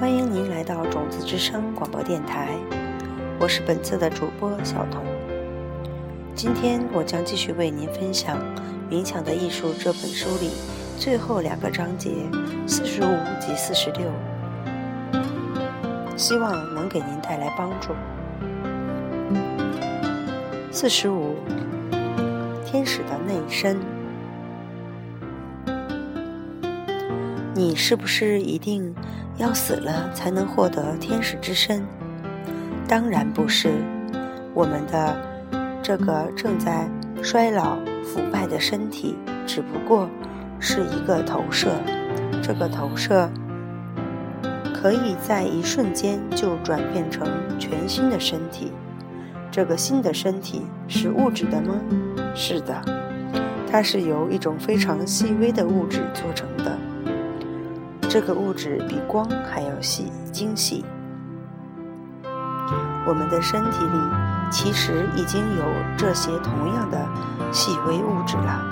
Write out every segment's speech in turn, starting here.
欢迎您来到种子之声广播电台，我是本次的主播小童。今天我将继续为您分享《冥想的艺术》这本书里最后两个章节四十五及四十六，希望能给您带来帮助。四十五，天使的内身。你是不是一定要死了才能获得天使之身？当然不是。我们的这个正在衰老腐败的身体，只不过是一个投射。这个投射可以在一瞬间就转变成全新的身体。这个新的身体是物质的吗？是的，它是由一种非常细微的物质做成的。这个物质比光还要细精细。我们的身体里其实已经有这些同样的细微物质了，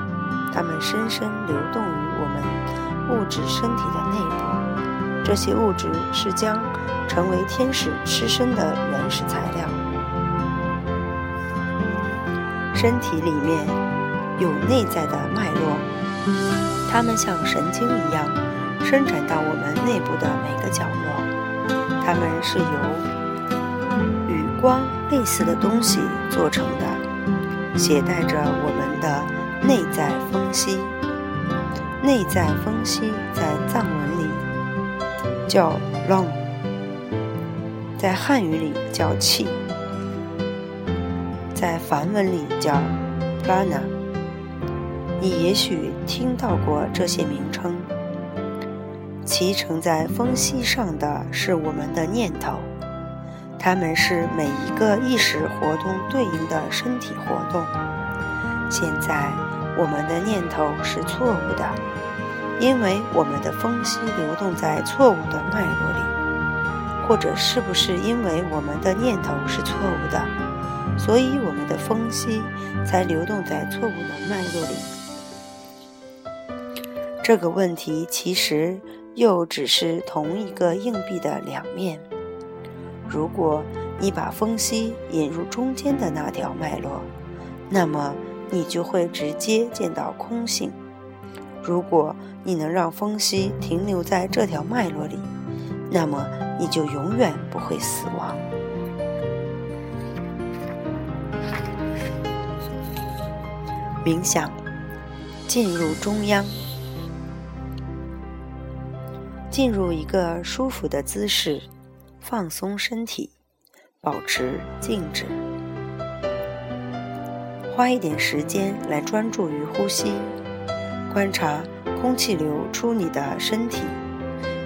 它们深深流动于我们物质身体的内部。这些物质是将成为天使吃身的原始材料。身体里面有内在的脉络，它们像神经一样。伸展到我们内部的每个角落，它们是由与光类似的东西做成的，携带着我们的内在风息。内在风息在藏文里叫 long，在汉语里叫气，在梵文里叫 prana。你也许听到过这些名称。其承在风息上的是我们的念头，它们是每一个意识活动对应的身体活动。现在我们的念头是错误的，因为我们的风息流动在错误的脉络里，或者是不是因为我们的念头是错误的，所以我们的风息才流动在错误的脉络里？这个问题其实。又只是同一个硬币的两面。如果你把风息引入中间的那条脉络，那么你就会直接见到空性；如果你能让风息停留在这条脉络里，那么你就永远不会死亡。冥想，进入中央。进入一个舒服的姿势，放松身体，保持静止，花一点时间来专注于呼吸，观察空气流出你的身体，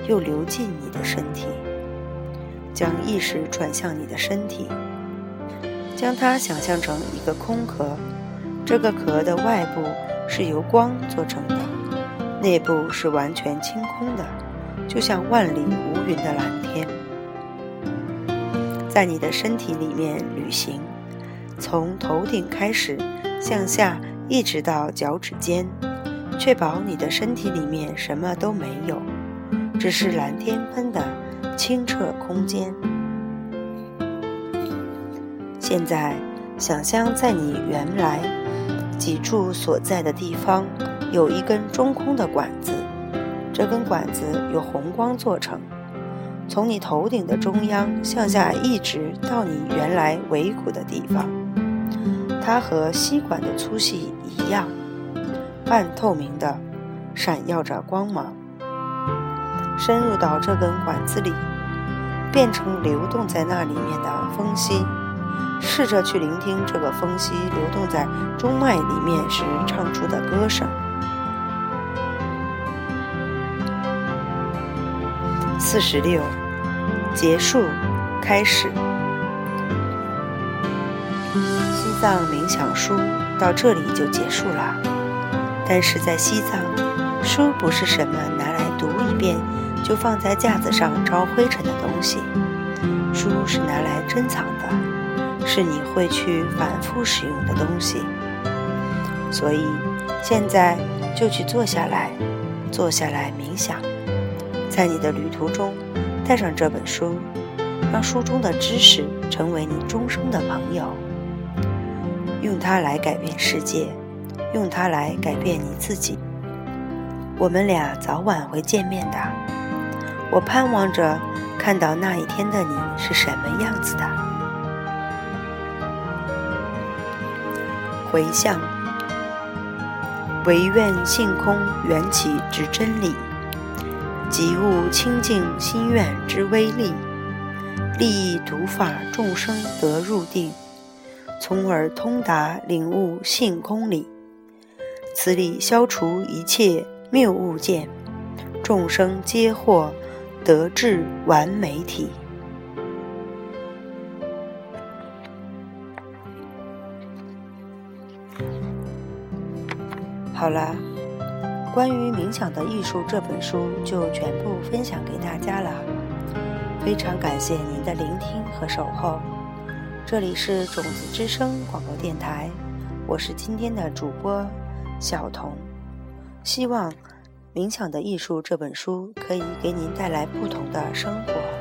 又流进你的身体，将意识转向你的身体，将它想象成一个空壳，这个壳的外部是由光做成的，内部是完全清空的。就像万里无云的蓝天，在你的身体里面旅行，从头顶开始向下，一直到脚趾尖，确保你的身体里面什么都没有，只是蓝天般的清澈空间。现在，想象在你原来脊柱所在的地方，有一根中空的管子。这根管子由红光做成，从你头顶的中央向下一直到你原来尾骨的地方。它和吸管的粗细一样，半透明的，闪耀着光芒。深入到这根管子里，变成流动在那里面的风息。试着去聆听这个风息流动在中脉里面时唱出的歌声。四十六，结束，开始。西藏冥想书到这里就结束了。但是在西藏，书不是什么拿来读一遍就放在架子上招灰尘的东西，书是拿来珍藏的，是你会去反复使用的东西。所以，现在就去坐下来，坐下来冥想。在你的旅途中，带上这本书，让书中的知识成为你终生的朋友，用它来改变世界，用它来改变你自己。我们俩早晚会见面的，我盼望着看到那一天的你是什么样子的。回向，唯愿性空缘起之真理，即悟清净心愿之威力，利益读法众生得入定，从而通达领悟性空理。此理消除一切。谬误见，众生皆获得至完美体。好了，关于《冥想的艺术》这本书就全部分享给大家了。非常感谢您的聆听和守候。这里是种子之声广播电台，我是今天的主播小童。希望《冥想的艺术》这本书可以给您带来不同的生活。